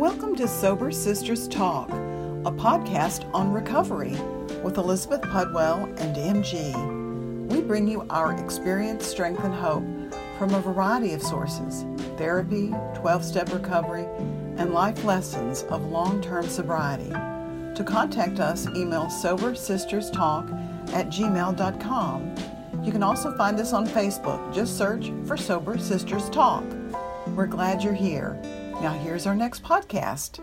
Welcome to Sober Sisters Talk, a podcast on recovery with Elizabeth Pudwell and MG. We bring you our experience, strength, and hope from a variety of sources therapy, 12 step recovery, and life lessons of long term sobriety. To contact us, email sobersisterstalk at gmail.com. You can also find us on Facebook. Just search for Sober Sisters Talk. We're glad you're here. Now, here's our next podcast.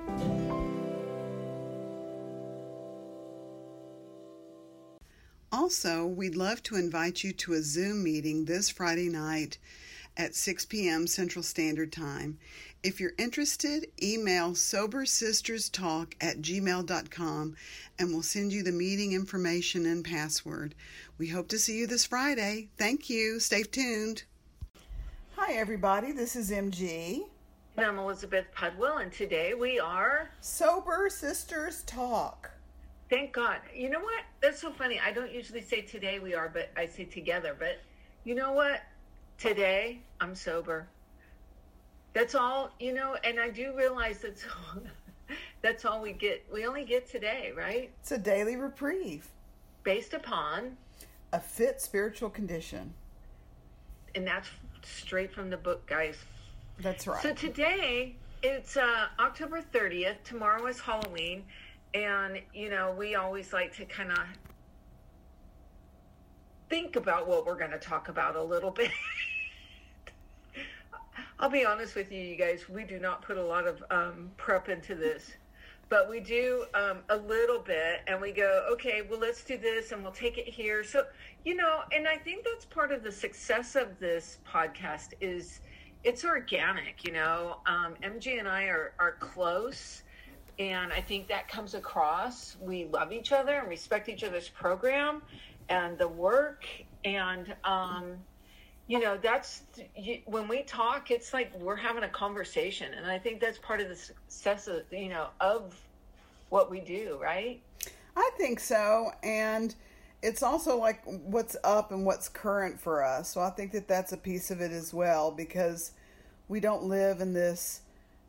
Also, we'd love to invite you to a Zoom meeting this Friday night at 6 p.m. Central Standard Time. If you're interested, email sobersisterstalk at gmail.com and we'll send you the meeting information and password. We hope to see you this Friday. Thank you. Stay tuned. Hi, everybody. This is MG. And I'm Elizabeth Pudwell, and today we are Sober Sisters Talk. Thank God. You know what? That's so funny. I don't usually say today we are, but I say together. But you know what? Today I'm sober. That's all, you know, and I do realize that's all, that's all we get. We only get today, right? It's a daily reprieve Based upon, a fit spiritual condition. and that's straight from the book, guys. That's right. So today it's uh, October 30th. Tomorrow is Halloween, and you know we always like to kind of think about what we're going to talk about a little bit. I'll be honest with you, you guys. We do not put a lot of um, prep into this, but we do um, a little bit, and we go, okay, well, let's do this, and we'll take it here. So you know, and I think that's part of the success of this podcast is it's organic. You know, um, MG and I are are close, and I think that comes across. We love each other and respect each other's program and the work, and um, you know, that's you, when we talk. It's like we're having a conversation, and I think that's part of the success of you know of what we do, right? I think so. And it's also like what's up and what's current for us. So I think that that's a piece of it as well because we don't live in this,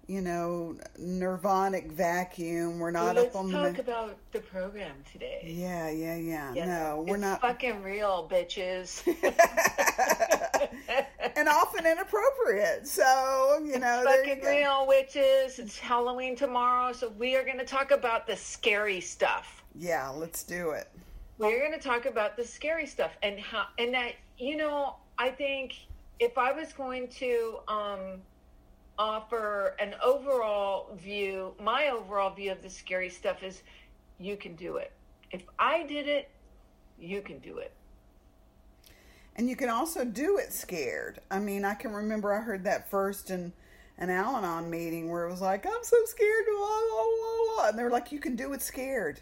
you know, nirvanic vacuum. We're not Well, up on let's the. talk about the program today. yeah, yeah, yeah. Yes, no, we're it's not. fucking real, bitches. and often inappropriate. So, you know, you fucking go. real witches. It's Halloween tomorrow, so we are going to talk about the scary stuff. Yeah, let's do it. We're going to talk about the scary stuff and how, and that you know, I think if I was going to um, offer an overall view, my overall view of the scary stuff is, you can do it. If I did it, you can do it. And you can also do it scared. I mean, I can remember I heard that first in an Al Anon meeting where it was like, I'm so scared. Blah, blah, blah, blah. And they're like, you can do it scared.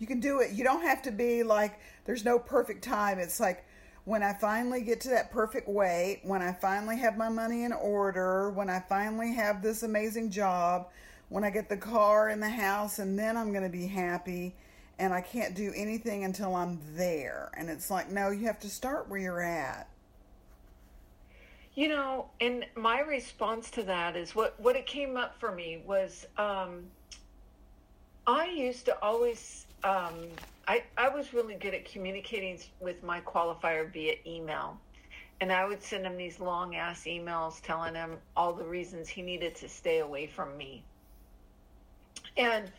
You can do it. You don't have to be like, there's no perfect time. It's like, when I finally get to that perfect weight, when I finally have my money in order, when I finally have this amazing job, when I get the car and the house, and then I'm going to be happy. And I can't do anything until I'm there. And it's like, no, you have to start where you're at. You know, and my response to that is what what it came up for me was um, I used to always um, I I was really good at communicating with my qualifier via email, and I would send him these long ass emails telling him all the reasons he needed to stay away from me. And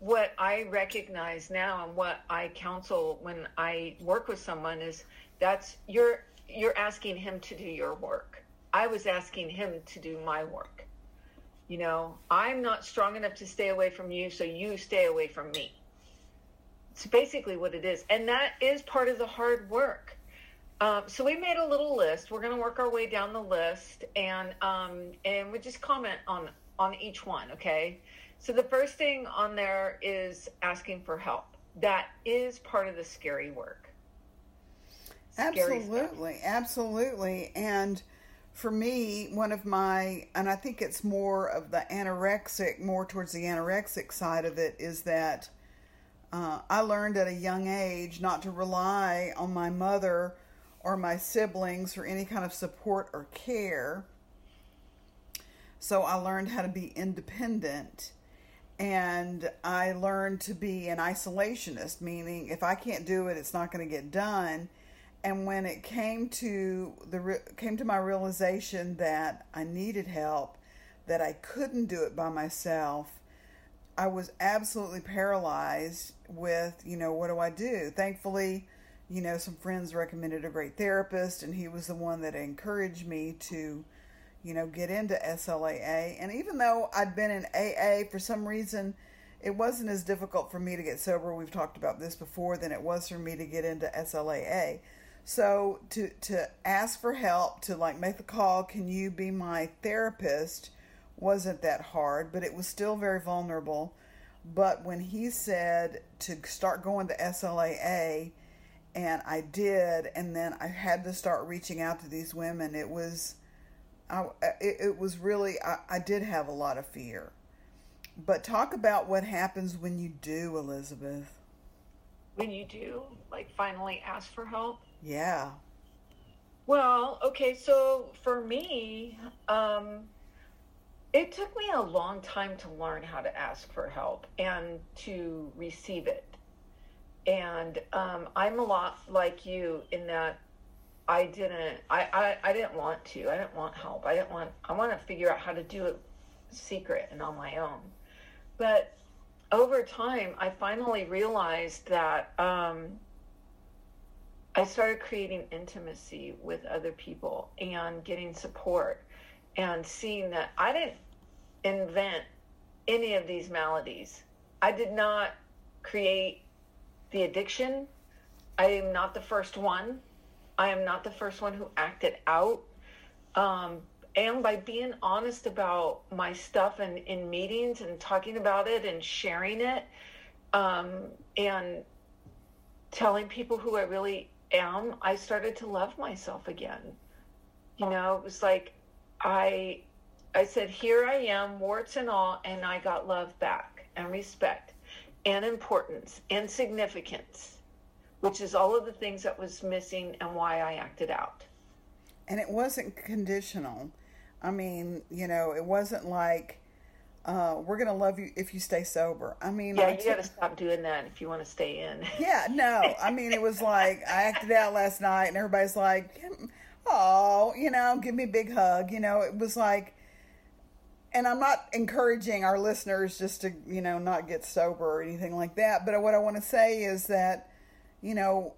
what I recognize now and what I counsel when I work with someone is that's you're you're asking him to do your work. I was asking him to do my work. You know, I'm not strong enough to stay away from you, so you stay away from me. It's basically what it is. And that is part of the hard work. Um, so we made a little list. We're going to work our way down the list, and um, and we just comment on on each one. Okay. So the first thing on there is asking for help. That is part of the scary work. Absolutely, absolutely. And for me, one of my, and I think it's more of the anorexic, more towards the anorexic side of it, is that uh, I learned at a young age not to rely on my mother or my siblings for any kind of support or care. So I learned how to be independent and I learned to be an isolationist, meaning if I can't do it, it's not going to get done. And when it came to the came to my realization that I needed help, that I couldn't do it by myself, I was absolutely paralyzed with, you know, what do I do? Thankfully, you know, some friends recommended a great therapist, and he was the one that encouraged me to, you know, get into SLAA. And even though I'd been in AA, for some reason, it wasn't as difficult for me to get sober. We've talked about this before than it was for me to get into SLAA. So to to ask for help, to like make the call, can you be my therapist? wasn't that hard, but it was still very vulnerable. But when he said to start going to SLAA, and I did, and then I had to start reaching out to these women, it was, I, it, it was really, I, I did have a lot of fear. But talk about what happens when you do, Elizabeth. When you do, like finally ask for help? Yeah. Well, okay, so for me, um, it took me a long time to learn how to ask for help and to receive it. And um, I'm a lot like you in that I didn't I, I, I didn't want to. I didn't want help. I didn't want I want to figure out how to do it secret and on my own. But over time I finally realized that um, I started creating intimacy with other people and getting support and seeing that I didn't invent any of these maladies. I did not create the addiction. I am not the first one. I am not the first one who acted out. Um, and by being honest about my stuff and in meetings and talking about it and sharing it um, and telling people who I really am, I started to love myself again. You know, it was like I I said, Here I am, warts and all, and I got love back and respect and importance and significance, which is all of the things that was missing and why I acted out. And it wasn't conditional. I mean, you know, it wasn't like, uh, we're going to love you if you stay sober. I mean, yeah, you got to stop doing that if you want to stay in. yeah, no. I mean, it was like I acted out last night, and everybody's like, "Oh, you know, give me a big hug." You know, it was like and I'm not encouraging our listeners just to, you know, not get sober or anything like that. But what I want to say is that, you know,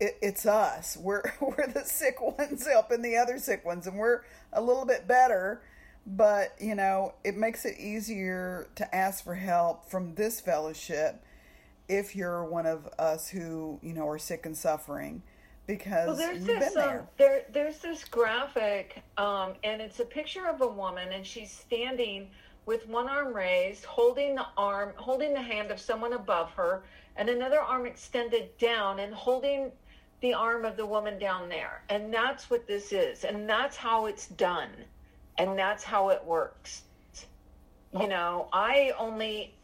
it, it's us. We're we're the sick ones helping the other sick ones, and we're a little bit better. But you know, it makes it easier to ask for help from this fellowship if you're one of us who you know are sick and suffering because well, there's this um, there. there's this graphic um, and it's a picture of a woman and she's standing with one arm raised holding the arm holding the hand of someone above her and another arm extended down and holding the arm of the woman down there. And that's what this is and that's how it's done and that's how it works. You know i only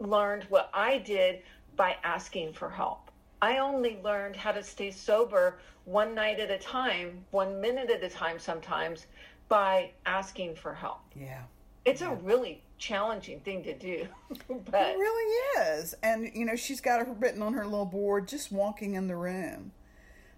learned what i did by asking for help I only learned how to stay sober one night at a time, one minute at a time sometimes by asking for help. Yeah. It's yeah. a really challenging thing to do. but it really is. And you know, she's got it written on her little board just walking in the room.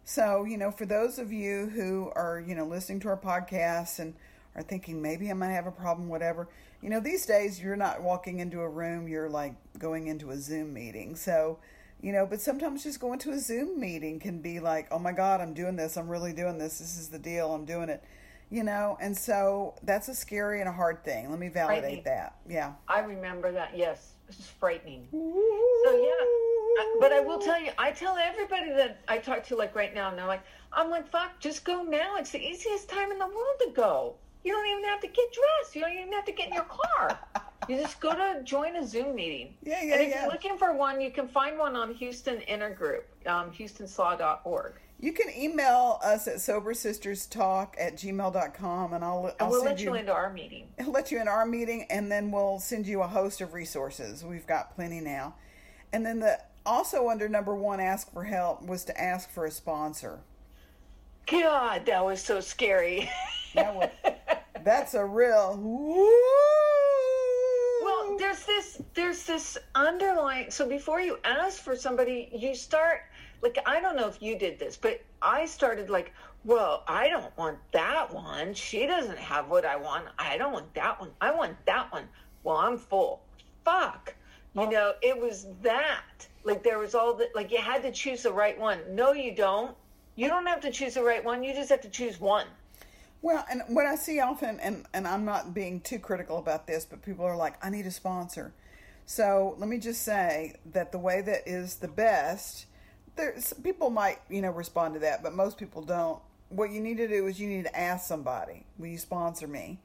So, you know, for those of you who are, you know, listening to our podcast and are thinking maybe I might have a problem, whatever, you know, these days you're not walking into a room, you're like going into a Zoom meeting. So, you know but sometimes just going to a zoom meeting can be like oh my god i'm doing this. I'm really doing this. This is the deal. I'm doing it. You know and so that's a scary and a hard thing. Let me validate that. Yeah. I remember that. Yes. This is frightening. So yeah. But i will tell you i tell everybody that i talk to like right now and they're like i'm like fuck just go now. It's the easiest time in the world to go. You don't even have to get dressed. You don't even have to get in your car You just go to join a Zoom meeting. Yeah, yeah, And if yeah. you're looking for one, you can find one on Houston Inner Intergroup, um, houstonslaw.org. You can email us at sobersisterstalk at gmail.com and I'll, I'll and we'll send let you, you into our meeting. I'll let you in our meeting and then we'll send you a host of resources. We've got plenty now. And then the also under number one ask for help was to ask for a sponsor. God, that was so scary. that was That's a real. Well, there's this there's this underlying. So before you ask for somebody, you start like I don't know if you did this, but I started like, well, I don't want that one. She doesn't have what I want. I don't want that one. I want that one. Well, I'm full. Fuck. You know, it was that. Like there was all that like you had to choose the right one. No, you don't. You don't have to choose the right one. You just have to choose one. Well, and what I see often, and, and I'm not being too critical about this, but people are like, I need a sponsor. So let me just say that the way that is the best, there's people might, you know, respond to that, but most people don't. What you need to do is you need to ask somebody, will you sponsor me?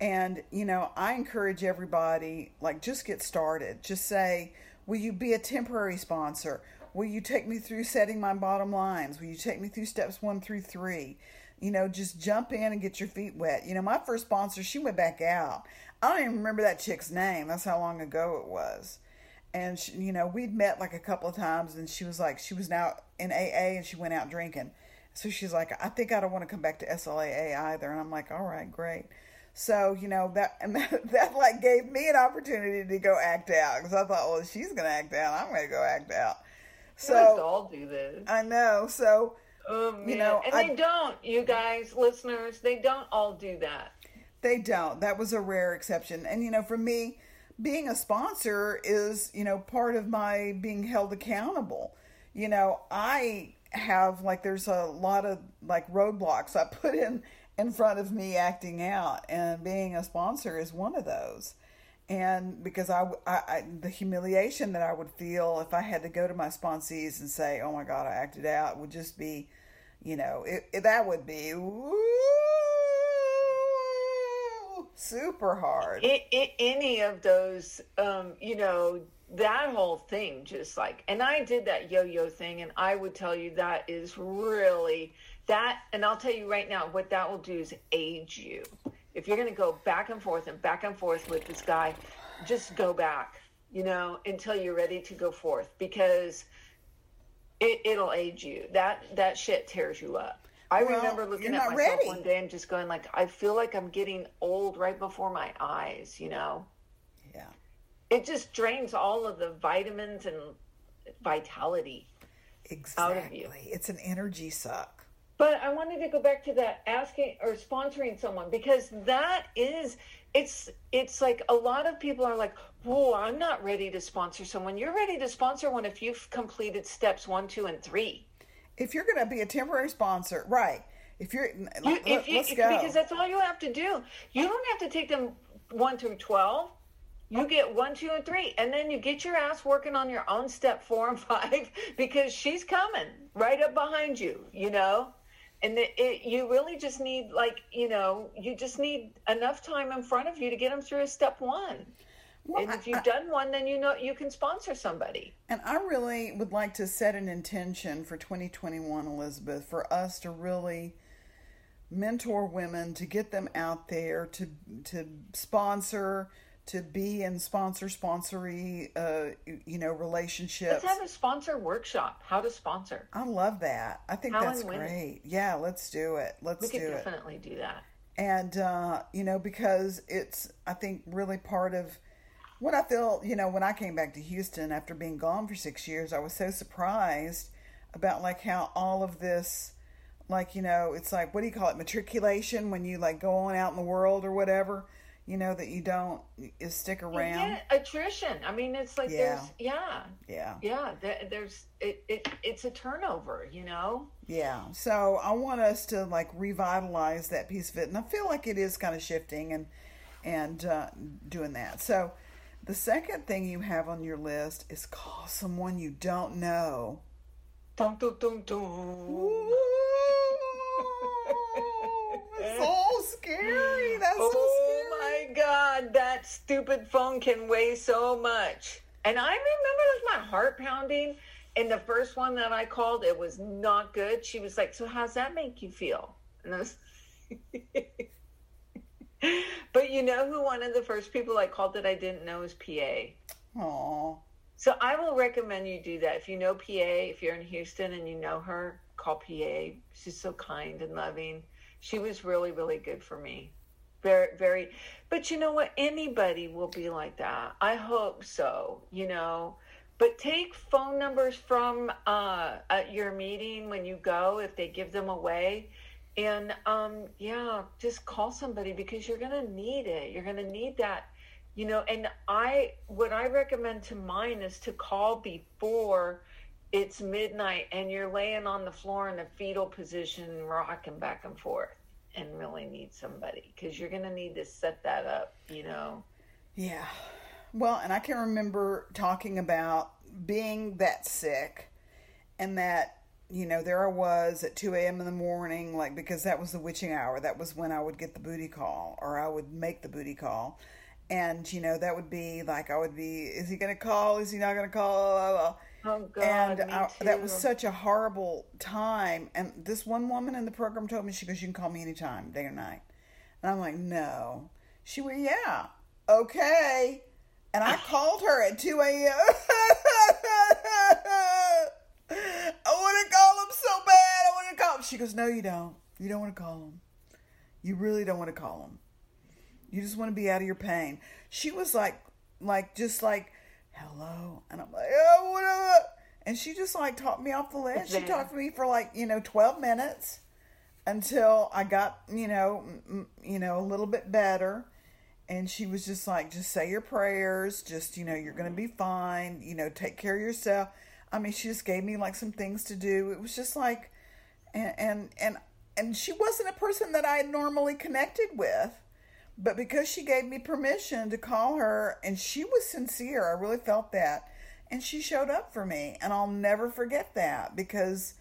And, you know, I encourage everybody, like, just get started. Just say, will you be a temporary sponsor? Will you take me through setting my bottom lines? Will you take me through steps one through three? You know, just jump in and get your feet wet. You know, my first sponsor, she went back out. I don't even remember that chick's name. That's how long ago it was. And, she, you know, we'd met like a couple of times, and she was like, she was now in AA and she went out drinking. So she's like, I think I don't want to come back to SLAA either. And I'm like, all right, great. So you know that and that, that like gave me an opportunity to go act out because I thought, well, she's gonna act out, I'm gonna go act out. So all do this. I know. So oh, you know, and I, they don't. You guys, listeners, they don't all do that. They don't. That was a rare exception. And you know, for me, being a sponsor is you know part of my being held accountable. You know, I have like there's a lot of like roadblocks I put in in front of me acting out, and being a sponsor is one of those. And because I, I, I, the humiliation that I would feel if I had to go to my sponsees and say, "Oh my God, I acted out," would just be, you know, it, it, that would be woo, super hard. It, any of those, um, you know, that whole thing, just like, and I did that yo-yo thing, and I would tell you that is really that, and I'll tell you right now, what that will do is age you. If you're going to go back and forth and back and forth with this guy, just go back, you know, until you're ready to go forth because it, it'll age you. That that shit tears you up. I well, remember looking at myself ready. one day and just going like, I feel like I'm getting old right before my eyes, you know. Yeah. It just drains all of the vitamins and vitality exactly. out of you. It's an energy suck. But I wanted to go back to that asking or sponsoring someone because that is it's it's like a lot of people are like, "Whoa, I'm not ready to sponsor someone." You're ready to sponsor one if you've completed steps one, two, and three. If you're going to be a temporary sponsor, right? If you're, you, let, if you, let's go because that's all you have to do. You don't have to take them one through twelve. You oh. get one, two, and three, and then you get your ass working on your own step four and five because she's coming right up behind you. You know and it, it, you really just need like you know you just need enough time in front of you to get them through a step one. Well, and if you've I, done one then you know you can sponsor somebody. And i really would like to set an intention for 2021 elizabeth for us to really mentor women to get them out there to to sponsor to be in sponsor sponsory uh you know relationships. Let's have a sponsor workshop. How to sponsor. I love that. I think how that's great. Yeah let's do it. Let's do it. we could do definitely do that. And uh you know because it's i think really part of what i feel you know when i came back to houston after being gone for six years i was so surprised about like how all of this like you know it's like what do you call it? Matriculation when you like go on out in the world or whatever you know that you don't is stick around. yeah, attrition. I mean it's like yeah. there's yeah. Yeah. Yeah there's it, it it's a turnover you know? Yeah. So i want us to like revitalize that piece of it and i feel like it is kind of shifting and and uh, doing that. So the second thing you have on your list is call someone you don't know. Dum, dum, dum, dum. so scary. That's so God, that stupid phone can weigh so much. And I remember with my heart pounding. And the first one that I called, it was not good. She was like, So, how's that make you feel? And I was. but you know who one of the first people I called that I didn't know was PA. Aww. So I will recommend you do that. If you know PA, if you're in Houston and you know her, call PA. She's so kind and loving. She was really, really good for me. Very very but you know what? Anybody will be like that. I hope so you know? But take phone numbers from uh, at your meeting when you go if they give them away. And um, yeah just call somebody because you're gonna need it. You're gonna need that you know? And i what i recommend to mine is to call before it's midnight and you're laying on the floor in a fetal position rocking back and forth and really need somebody because you're going to need to set that up, you know. Yeah. Well, and I can remember talking about being that sick and that, you know, there I was at 2 a.m. in the morning, like, because that was the witching hour. That was when I would get the booty call or I would make the booty call. And, you know, that would be like, I would be, is he going to call? Is he not going to call? Blah, blah, blah. Oh God, and I, uh, that was such a horrible time. And this one woman in the program told me, she goes, "You can call me anytime, day or night." And I'm like, "No." She went, "Yeah, okay." And I called her at 2 a.m. I want to call him so bad. I want to call him. She goes, "No, you don't. You don't want to call him. You really don't want to call him. You just want to be out of your pain." She was like, like just like hello. And I'm like, oh, whatever. And she just like talked me off the ledge. She talked to me for like, you know, 12 minutes until I got, you know, m- you know, a little bit better. And she was just like, just say your prayers. Just, you know, you're going to be fine. You know, take care of yourself. I mean, she just gave me like some things to do. It was just like, and, and, and, and she wasn't a person that I had normally connected with. But because she gave me permission to call her and she was sincere, I really felt that. And she showed up for me. And I'll never forget that because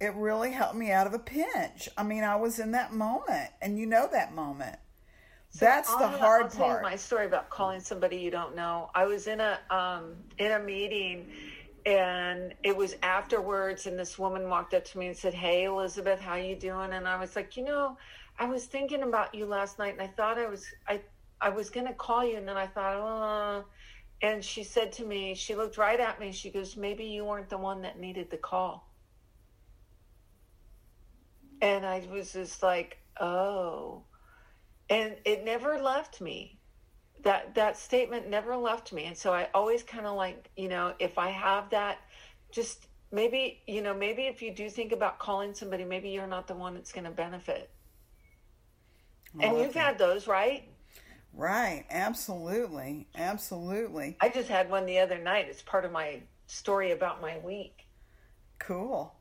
it really helped me out of a pinch. I mean, I was in that moment, and you know that moment. So That's I'll, the hard I'll part. my story about calling somebody you don't know. I was in a um, in a meeting, and it was afterwards, and this woman walked up to me and said, "Hey, Elizabeth, how you doing?" And I was like, you know, I was thinking about you last night, and I thought I was I I was gonna call you, and then I thought, oh. And she said to me, she looked right at me. She goes, maybe you weren't the one that needed the call. And I was just like, oh. And it never left me. That that statement never left me. And so I always kind of like, you know, if I have that, just maybe, you know, maybe if you do think about calling somebody, maybe you're not the one that's going to benefit and you've had those, right? Right, absolutely, absolutely. I just had one the other night. It's part of my story about my week. Cool.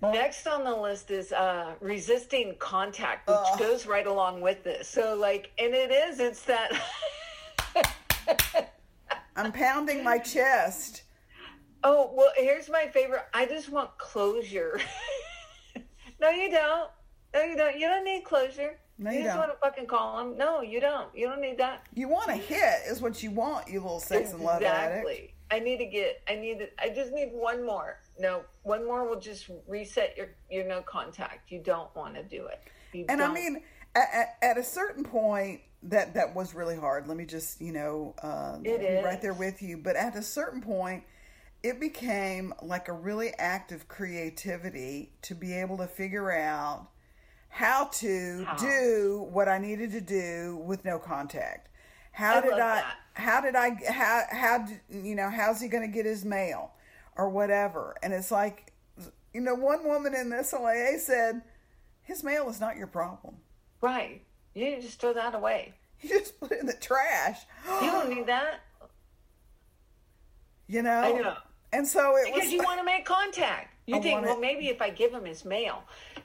Next on the list is uh, resisting contact, which Ugh. goes right along with this. So, like, and it is, it's that. I'm pounding my chest. Oh, well, here's my favorite. I just want closure. no, you don't. No, you don't. You don't need closure. No, you, you just don't. want to fucking call him. No, you don't. You don't need that. You want a hit is what you want, you little sex exactly. and love addict. Exactly. I need to get. I need. To, I just need one more. No, one more will just reset your your no contact. You don't want to do it. You and don't. I mean, at, at, a certain point, that that was really hard. Let me just you know, uh, right there with you. But at a certain point, it became like a really active creativity to be able to figure out how to how? do what I needed to do with no contact. How I did I? That. How did I? How how you know? How's he going to get his mail or whatever? And it's like, you know, one woman in this LAA said, "His mail is not your problem." Right. You just throw that away. You just put it in the trash. you don't need that. You know. I know. And so it because was, Because you want to make contact. You I think, well, maybe if I give him his mail,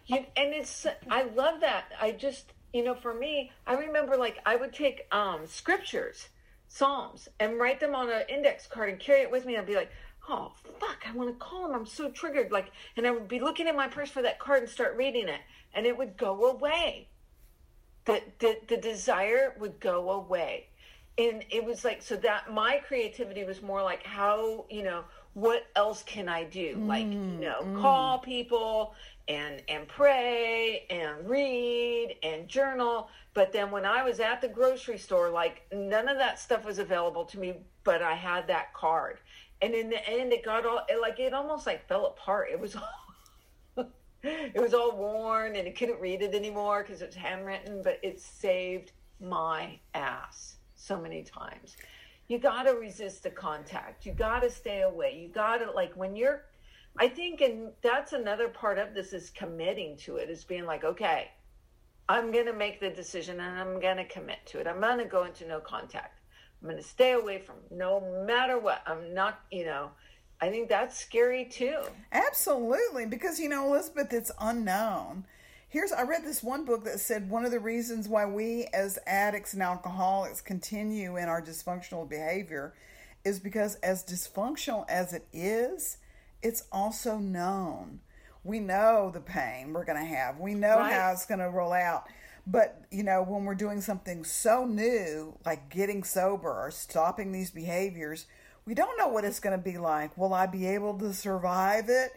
you, and it's I love that. I just you know, for me, I remember like I would take um scriptures, psalms, and write them on an index card and carry it with me. I'd be like, oh fuck, I want to call him. I'm so triggered. Like, and I would be looking in my purse for that card and start reading it, and it would go away. The the the desire would go away, and it was like so that my creativity was more like how you know what else can I do? Mm, like, you know, mm. call people and and pray and read and journal. But then when I was at the grocery store, like none of that stuff was available to me, but I had that card. And in the end it got all like it almost like fell apart. It was all it was all worn and he couldn't read it anymore because it was handwritten, but it saved my ass so many times. You got to resist the contact. You got to stay away. You got to, like, when you're, I think, and that's another part of this is committing to it, is being like, okay, I'm going to make the decision and I'm going to commit to it. I'm going to go into no contact. I'm going to stay away from no matter what. I'm not, you know, I think that's scary too. Absolutely, because you know, Elizabeth, it's unknown. Here's I read this one book that said one of the reasons why we as addicts and alcoholics continue in our dysfunctional behavior is because as dysfunctional as it is, it's also known. We know the pain we're going to have. We know right. how it's going to roll out. But, you know, when we're doing something so new, like getting sober or stopping these behaviors, we don't know what it's going to be like. Will I be able to survive it?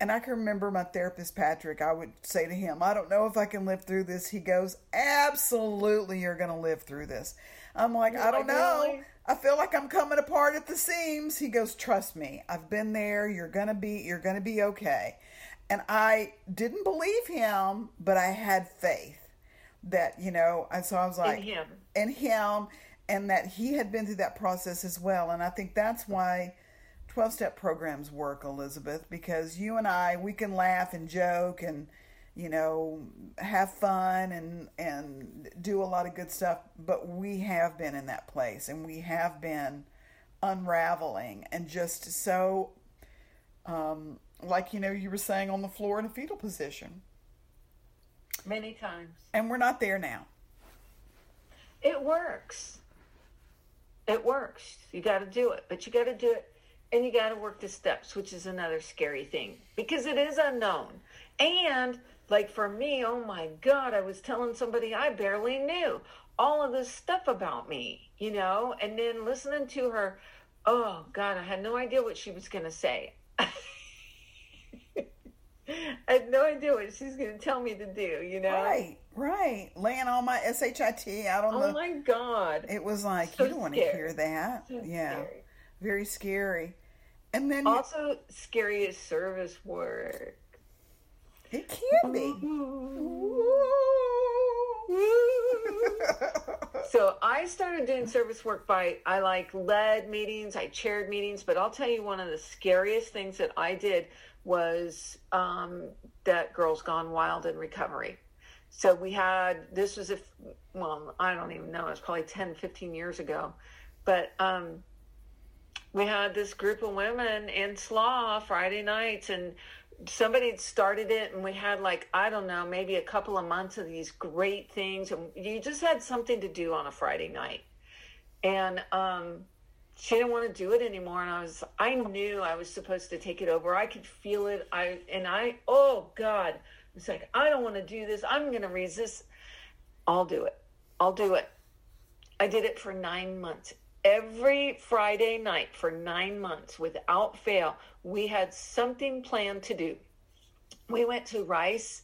And I can remember my therapist, Patrick, I would say to him, I don't know if I can live through this. He goes, Absolutely, you're going to live through this. I'm like, I don't know. I feel like I'm coming apart at the seams. He goes, Trust me, I've been there. You're going to be, you're going to be okay. And I didn't believe him, but I had faith that, you know, and so I was like, in him. In him and that he had been through that process as well. And I think that's why 12 step programs work, Elizabeth, because you and I, we can laugh and joke and, you know, have fun and, and do a lot of good stuff, but we have been in that place and we have been unraveling and just so, um, like, you know, you were saying on the floor in a fetal position. Many times. And we're not there now. It works it works. You got to do it, but you got to do it and you got to work the steps, which is another scary thing because it is unknown. And like for me, oh my God, I was telling somebody I barely knew all of this stuff about me, you know, and then listening to her, oh God, I had no idea what she was going to say. I had no idea what she's going to tell me to do, you know? Right, right. Laying all my SHIT out on oh the. Oh my God. It was like, so you don't want to hear that. So yeah. Scary. Very scary. And then. Also, scary is service work. It can be. so I started doing service work by I like led meetings, I chaired meetings, but I'll tell you one of the scariest things that I did was um, that Girls Gone Wild in recovery. So we had, this was, if, well, I don't even know, it was probably 10, 15 years ago. But um, we had this group of women in SLAA Friday nights, and somebody had started it, and we had like, I don't know, maybe a couple of months of these great things. And you just had something to do on a Friday night. And um, she didn't want to do it anymore and i was i knew i was supposed to take it over. I could feel it. I and i oh god. It's like i don't want to do this. I'm going to resist. I'll do it. I'll do it. I did it for nine months every friday night for nine months without fail we had something planned to do we went to rice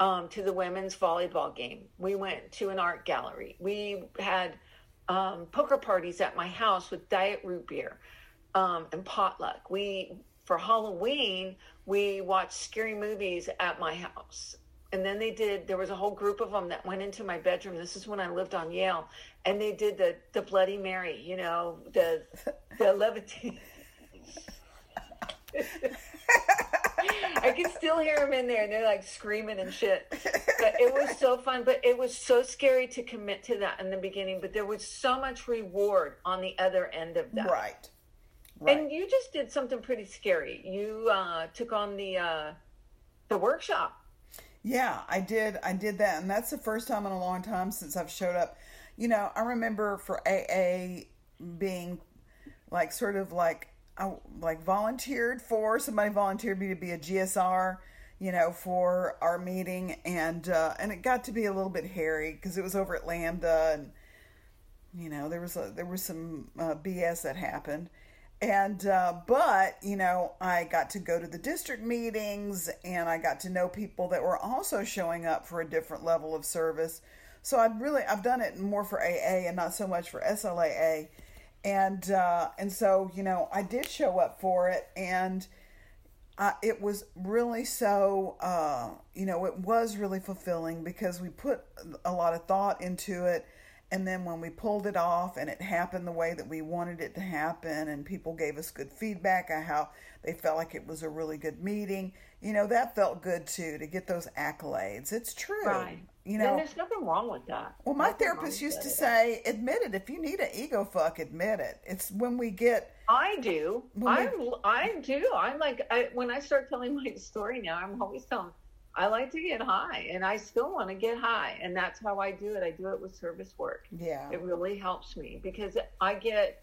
um, to the women's volleyball game we went to an art gallery we had um, poker parties at my house with diet root beer um, and potluck. We for Halloween we watched scary movies at my house. And then they did. There was a whole group of them that went into my bedroom. This is when I lived on Yale, and they did the the Bloody Mary. You know, the the levitating. I can still hear them in there, and they're like screaming and shit. But it was so fun. But it was so scary to commit to that in the beginning. But there was so much reward on the other end of that. Right. right. And you just did something pretty scary. You uh, took on the uh, the workshop. Yeah, I did. I did that, and that's the first time in a long time since I've showed up. You know, I remember for AA being like sort of like I like volunteered for somebody volunteered me to be a GSR, you know, for our meeting, and uh, and it got to be a little bit hairy because it was over at Lambda, and you know there was a, there was some uh, BS that happened, and uh, but you know I got to go to the district meetings, and I got to know people that were also showing up for a different level of service. So I'd really I've done it more for AA and not so much for SLAA and uh, and so you know I did show up for it, and uh, it was really so, uh, you know, it was really fulfilling because we put a lot of thought into it. And then when we pulled it off and it happened the way that we wanted it to happen, and people gave us good feedback on how they felt like it was a really good meeting, you know, that felt good too to get those accolades. It's true. Right. You know, and there's nothing wrong with that. well, my Nothing therapist used to say, admit it. If you need an ego fuck, admit it. It's when we get, I do. I'm. I do. I'm like I, when I start telling my story now. I'm always telling. I like to get high, and I still want to get high, and that's how I do it. I do it with service work. yeah. It really helps me because I get,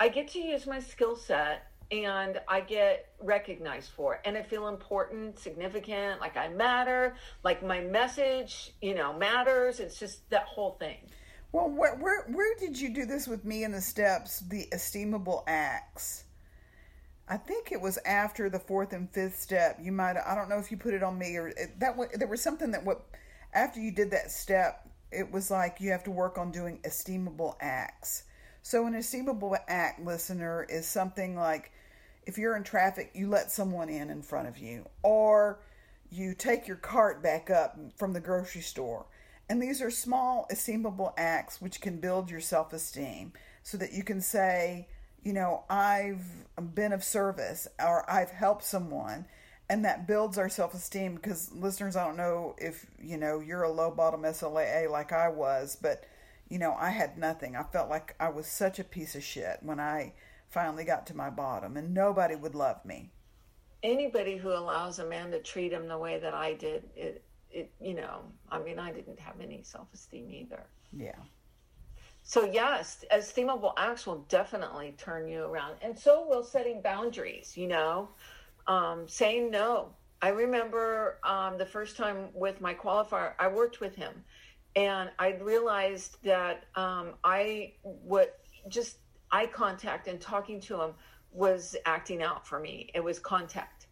I get to use my skill set, and I get recognized for it, and I feel important, significant, like I matter, like my message, you know, matters. It's just that whole thing. Well, where, where where did you do this with me in the steps? The esteemable acts. I think it was after the fourth and fifth step. You might I don't know if you put it on me or that. There was something that what after you did that step, it was like you have to work on doing esteemable acts. So an esteemable act, listener, is something like if you're in traffic, you let someone in in front of you, or you take your cart back up from the grocery store. And these are small, esteemable acts which can build your self esteem so that you can say, you know, I've been of service or I've helped someone. And that builds our self esteem because listeners, I don't know if, you know, you're a low bottom SLAA like I was, but, you know, I had nothing. I felt like I was such a piece of shit when I finally got to my bottom and nobody would love me. anybody who allows a man to treat him the way that I did, it, it, you know, I mean, I didn't have any self esteem either. Yeah. So yes, esteemable acts will definitely turn you around, and so will setting boundaries. You know, um, saying no. I remember um, the first time with my qualifier, I worked with him, and I realized that um, I what just eye contact and talking to him was acting out for me. It was contact.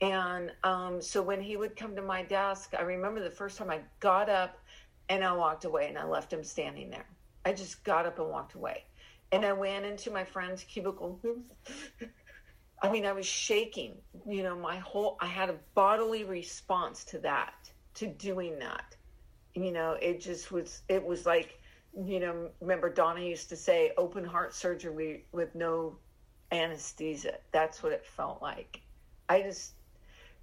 And um, so when he would come to my desk, I remember the first time I got up and I walked away and I left him standing there. I just got up and walked away. And I went into my friend's cubicle. I mean, I was shaking. You know, my whole, I had a bodily response to that, to doing that. You know, it just was, it was like, you know, remember Donna used to say open heart surgery with no anesthesia. That's what it felt like. I just,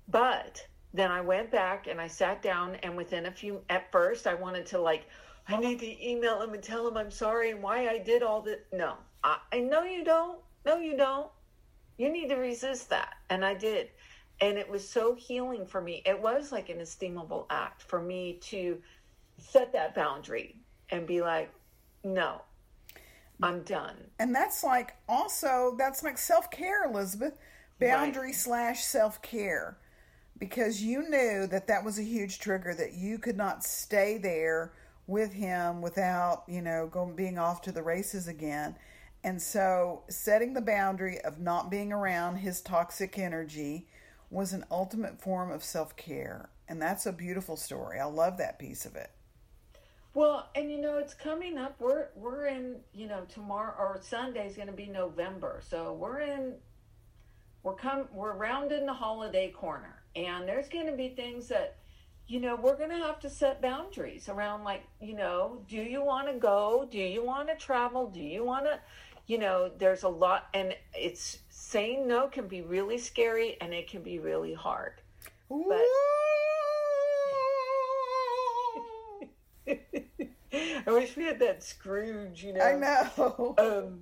but then I went back and I sat down, and within a few, at first, I wanted to like, I need to email him and tell him I'm sorry and why I did all that. No, I, I know you don't. No, you don't. You need to resist that. And I did. And it was so healing for me. It was like an esteemable act for me to set that boundary and be like, no, I'm done. And that's like also that's like self care, Elizabeth. Boundary slash self care, because you knew that that was a huge trigger that you could not stay there with him without you know going being off to the races again. And so setting the boundary of not being around his toxic energy was an ultimate form of self care, and that's a beautiful story. I love that piece of it. Well, and you know, it's coming up. We're we're in, you know, tomorrow or Sunday's going to be November. So we're in we're come we're rounding the holiday corner. And there's going to be things that you know, we're going to have to set boundaries around like, you know, do you want to go? Do you want to travel? Do you want to you know, there's a lot and it's saying no can be really scary and it can be really hard. But I wish we had that Scrooge, you know. I know. Um,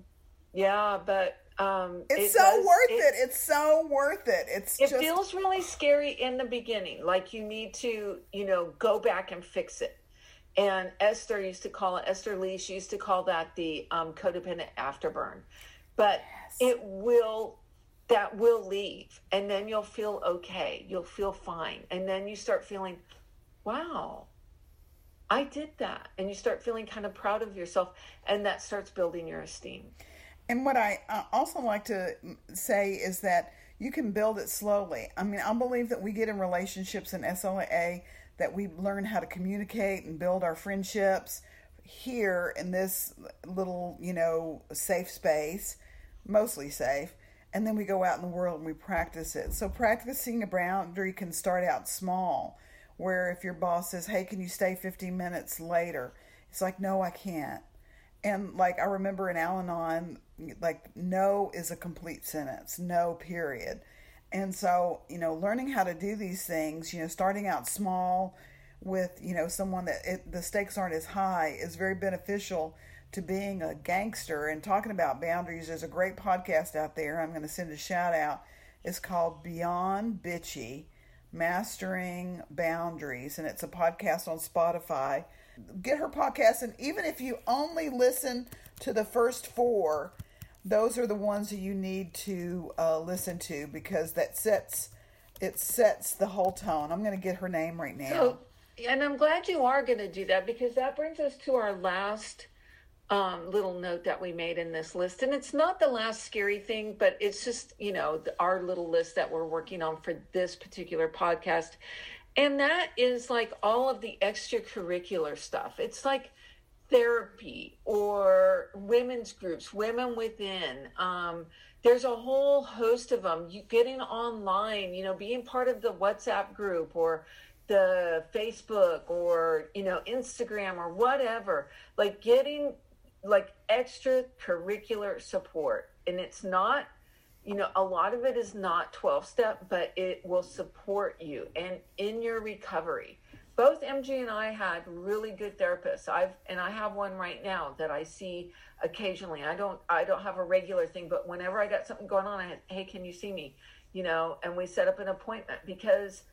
yeah, but um, It's it so does- worth it. it. It's so worth it. It's It just feels really scary in the beginning, like you need to, you know, go back and fix it. And Esther used to call it, Esther Lee, she used to call that the um, codependent afterburn. But it will, that will leave. And then you'll feel okay. You'll feel fine. And then you start feeling, wow, I did that. And you start feeling kind of proud of yourself. And that starts building your esteem. And what I uh, also like to say is that you can build it slowly. I mean, I believe that we get in relationships in SLAA that we learn how to communicate and build our friendships here in this little, you know, safe space, mostly safe. and then we go out in the world and we practice it. So practicing a boundary can start out small, where if your boss says, "Hey, can you stay 15 minutes later?" It's like, "No, I can't." And like I remember in Al-Anon, like no is a complete sentence, no period. And so, you know, learning how to do these things, you know, starting out small with, you know, someone that it, the stakes aren't as high is very beneficial to being a gangster and talking about boundaries. There's a great podcast out there. I'm going to send a shout out. It's called Beyond Bitchy Mastering Boundaries, and it's a podcast on Spotify. Get her podcast, and even if you only listen to the first four, those are the ones that you need to uh, listen to because that sets it sets the whole tone. I'm going to get her name right now. So, and I'm glad you are going to do that because that brings us to our last um, little note that we made in this list. And it's not the last scary thing, but it's just, you know, our little list that we're working on for this particular podcast. And that is like all of the extracurricular stuff. It's like therapy or women's groups, women within. Um, there's a whole host of them. You getting online, you know, being part of the WhatsApp group or the Facebook or, you know, Instagram or whatever. Like getting like extracurricular support. And it's not, you know, a lot of it is not 12 step, but it will support you and in your recovery. Both MG and I had really good therapists. I've and I have one right now that I see occasionally. I don't I don't have a regular thing, but whenever I got something going on, I had, hey, can you see me? You know, and we set up an appointment because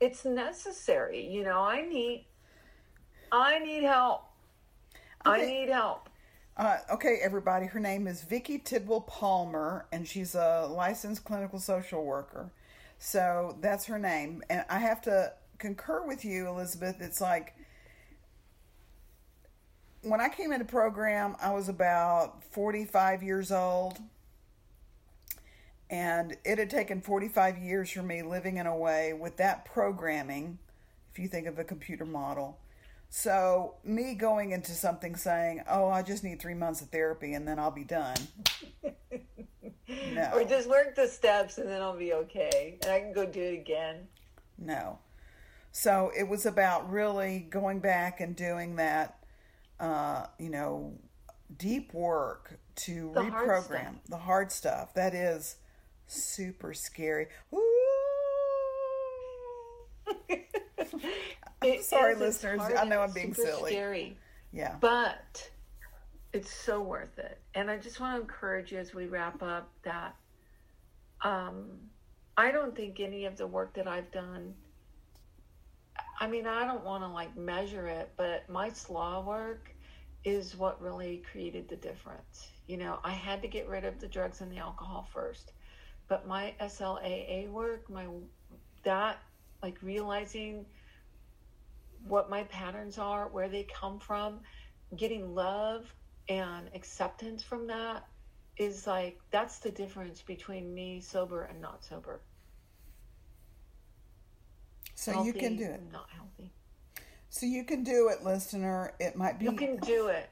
it's necessary. You know, I need I need help. Okay. I need help. Uh, okay, everybody. Her name is Vicki Tidwell Palmer, and she's a licensed clinical social worker. So that's her name. And I have to concur with you, Elizabeth. It's like when I came into program, I was about 45 years old. And it had taken 45 years for me living in a way with that programming, if you think of a computer model, so, me going into something saying, oh, I just need three months of therapy and then I'll be done. no. Or just work the steps and then I'll be okay. And I can go do it again. No. So, it was about really going back and doing that, uh, you know, deep work to the reprogram hard the hard stuff. That is super scary. I'm sorry, listeners. I know I'm being silly. Scary. Yeah. But it's so worth it. And I just want to encourage you as we wrap up that um, I don't think any of the work that I've done. I mean, I don't want to like measure it, but my SLAA work is what really created the difference. You know, I had to get rid of the drugs and the alcohol first, but my SLAA work, my that like realizing what my patterns are, where they come from, getting love and acceptance from that is like that's the difference between me sober and not sober. So healthy, you can do it. Not healthy. So you can do it, listener. It might be. You can do it.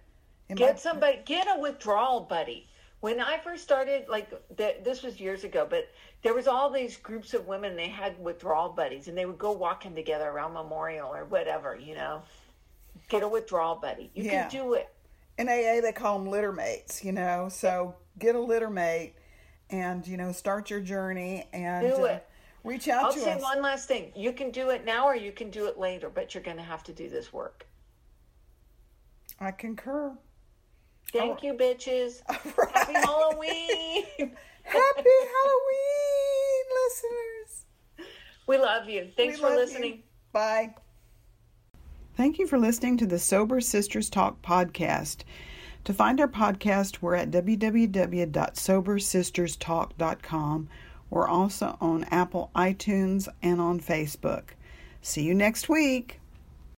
it get somebody. Get a withdrawal buddy when I first started, like th- this was years ago, but there was all these groups of women. They had withdrawal buddies, and they would go walking together around Memorial or whatever. You know, get a withdrawal buddy. You yeah. can do it. In AA, they call them litter mates. You know, so get a litter mate, and you know, start your journey and do it. Uh, reach out I'll to us. I'll say one last thing. You can do it now, or you can do it later, but you're going to have to do this work. I concur. Thank oh. you, bitches. Right. Happy Halloween. Happy Halloween, listeners. We love you. Thanks we for listening. You. Bye. Thank you for listening to the Sober Sisters Talk podcast. To find our podcast, we're at www.sobersisterstalk.com. We're also on Apple iTunes and on Facebook. See you next week.